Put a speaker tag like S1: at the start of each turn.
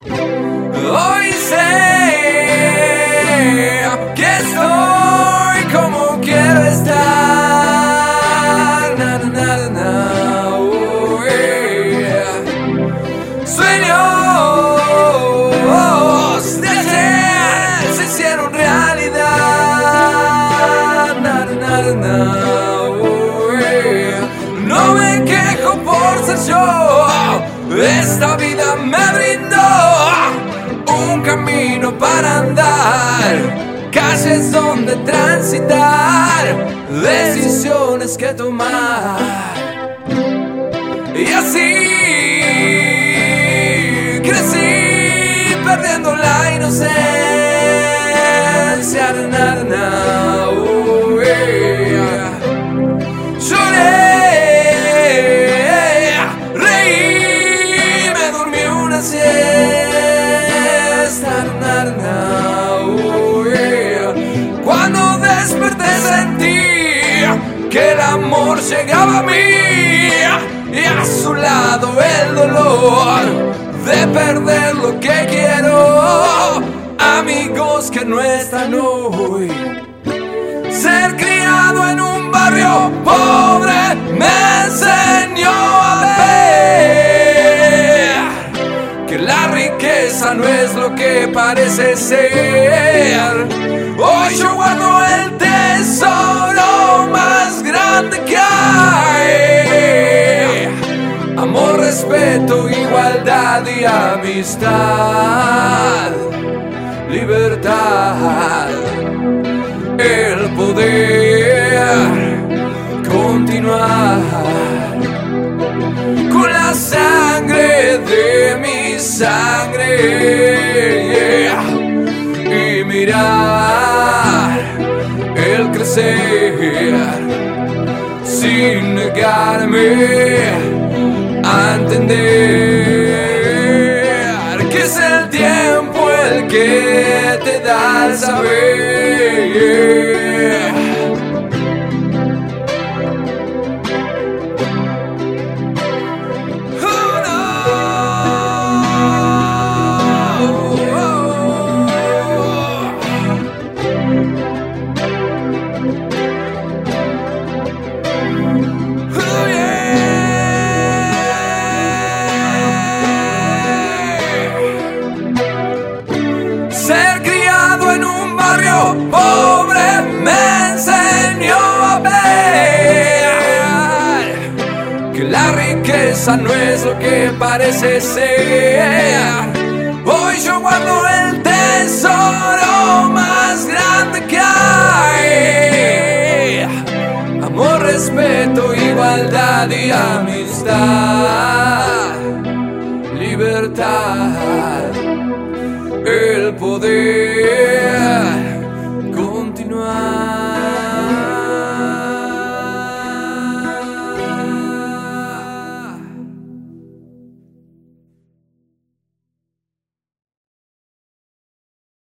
S1: Hoy sé que estoy como quiero estar. Na, na, na, oh. Sueños de ayer se hicieron realidad. Oh. No me quejo por ser yo. Esta vida me brindó calles donde transitar, decisiones que tomar. Y así crecí perdiendo la inocencia. Na, na. Lloré, reí, me dormí una siesta. Na, el amor llegaba a mí y a su lado el dolor de perder lo que quiero. Amigos que no están hoy. Ser criado en un barrio pobre me enseñó a ver que la riqueza no es lo que parece ser. Hoy yo guardo el tesoro amistad. Libertad el poder continuar con la sangre de mi sangre y mirar el crecer sin negarme a entender and saber. No es lo que parece ser. Hoy yo guardo el tesoro más grande que hay. Amor, respeto, igualdad y amistad.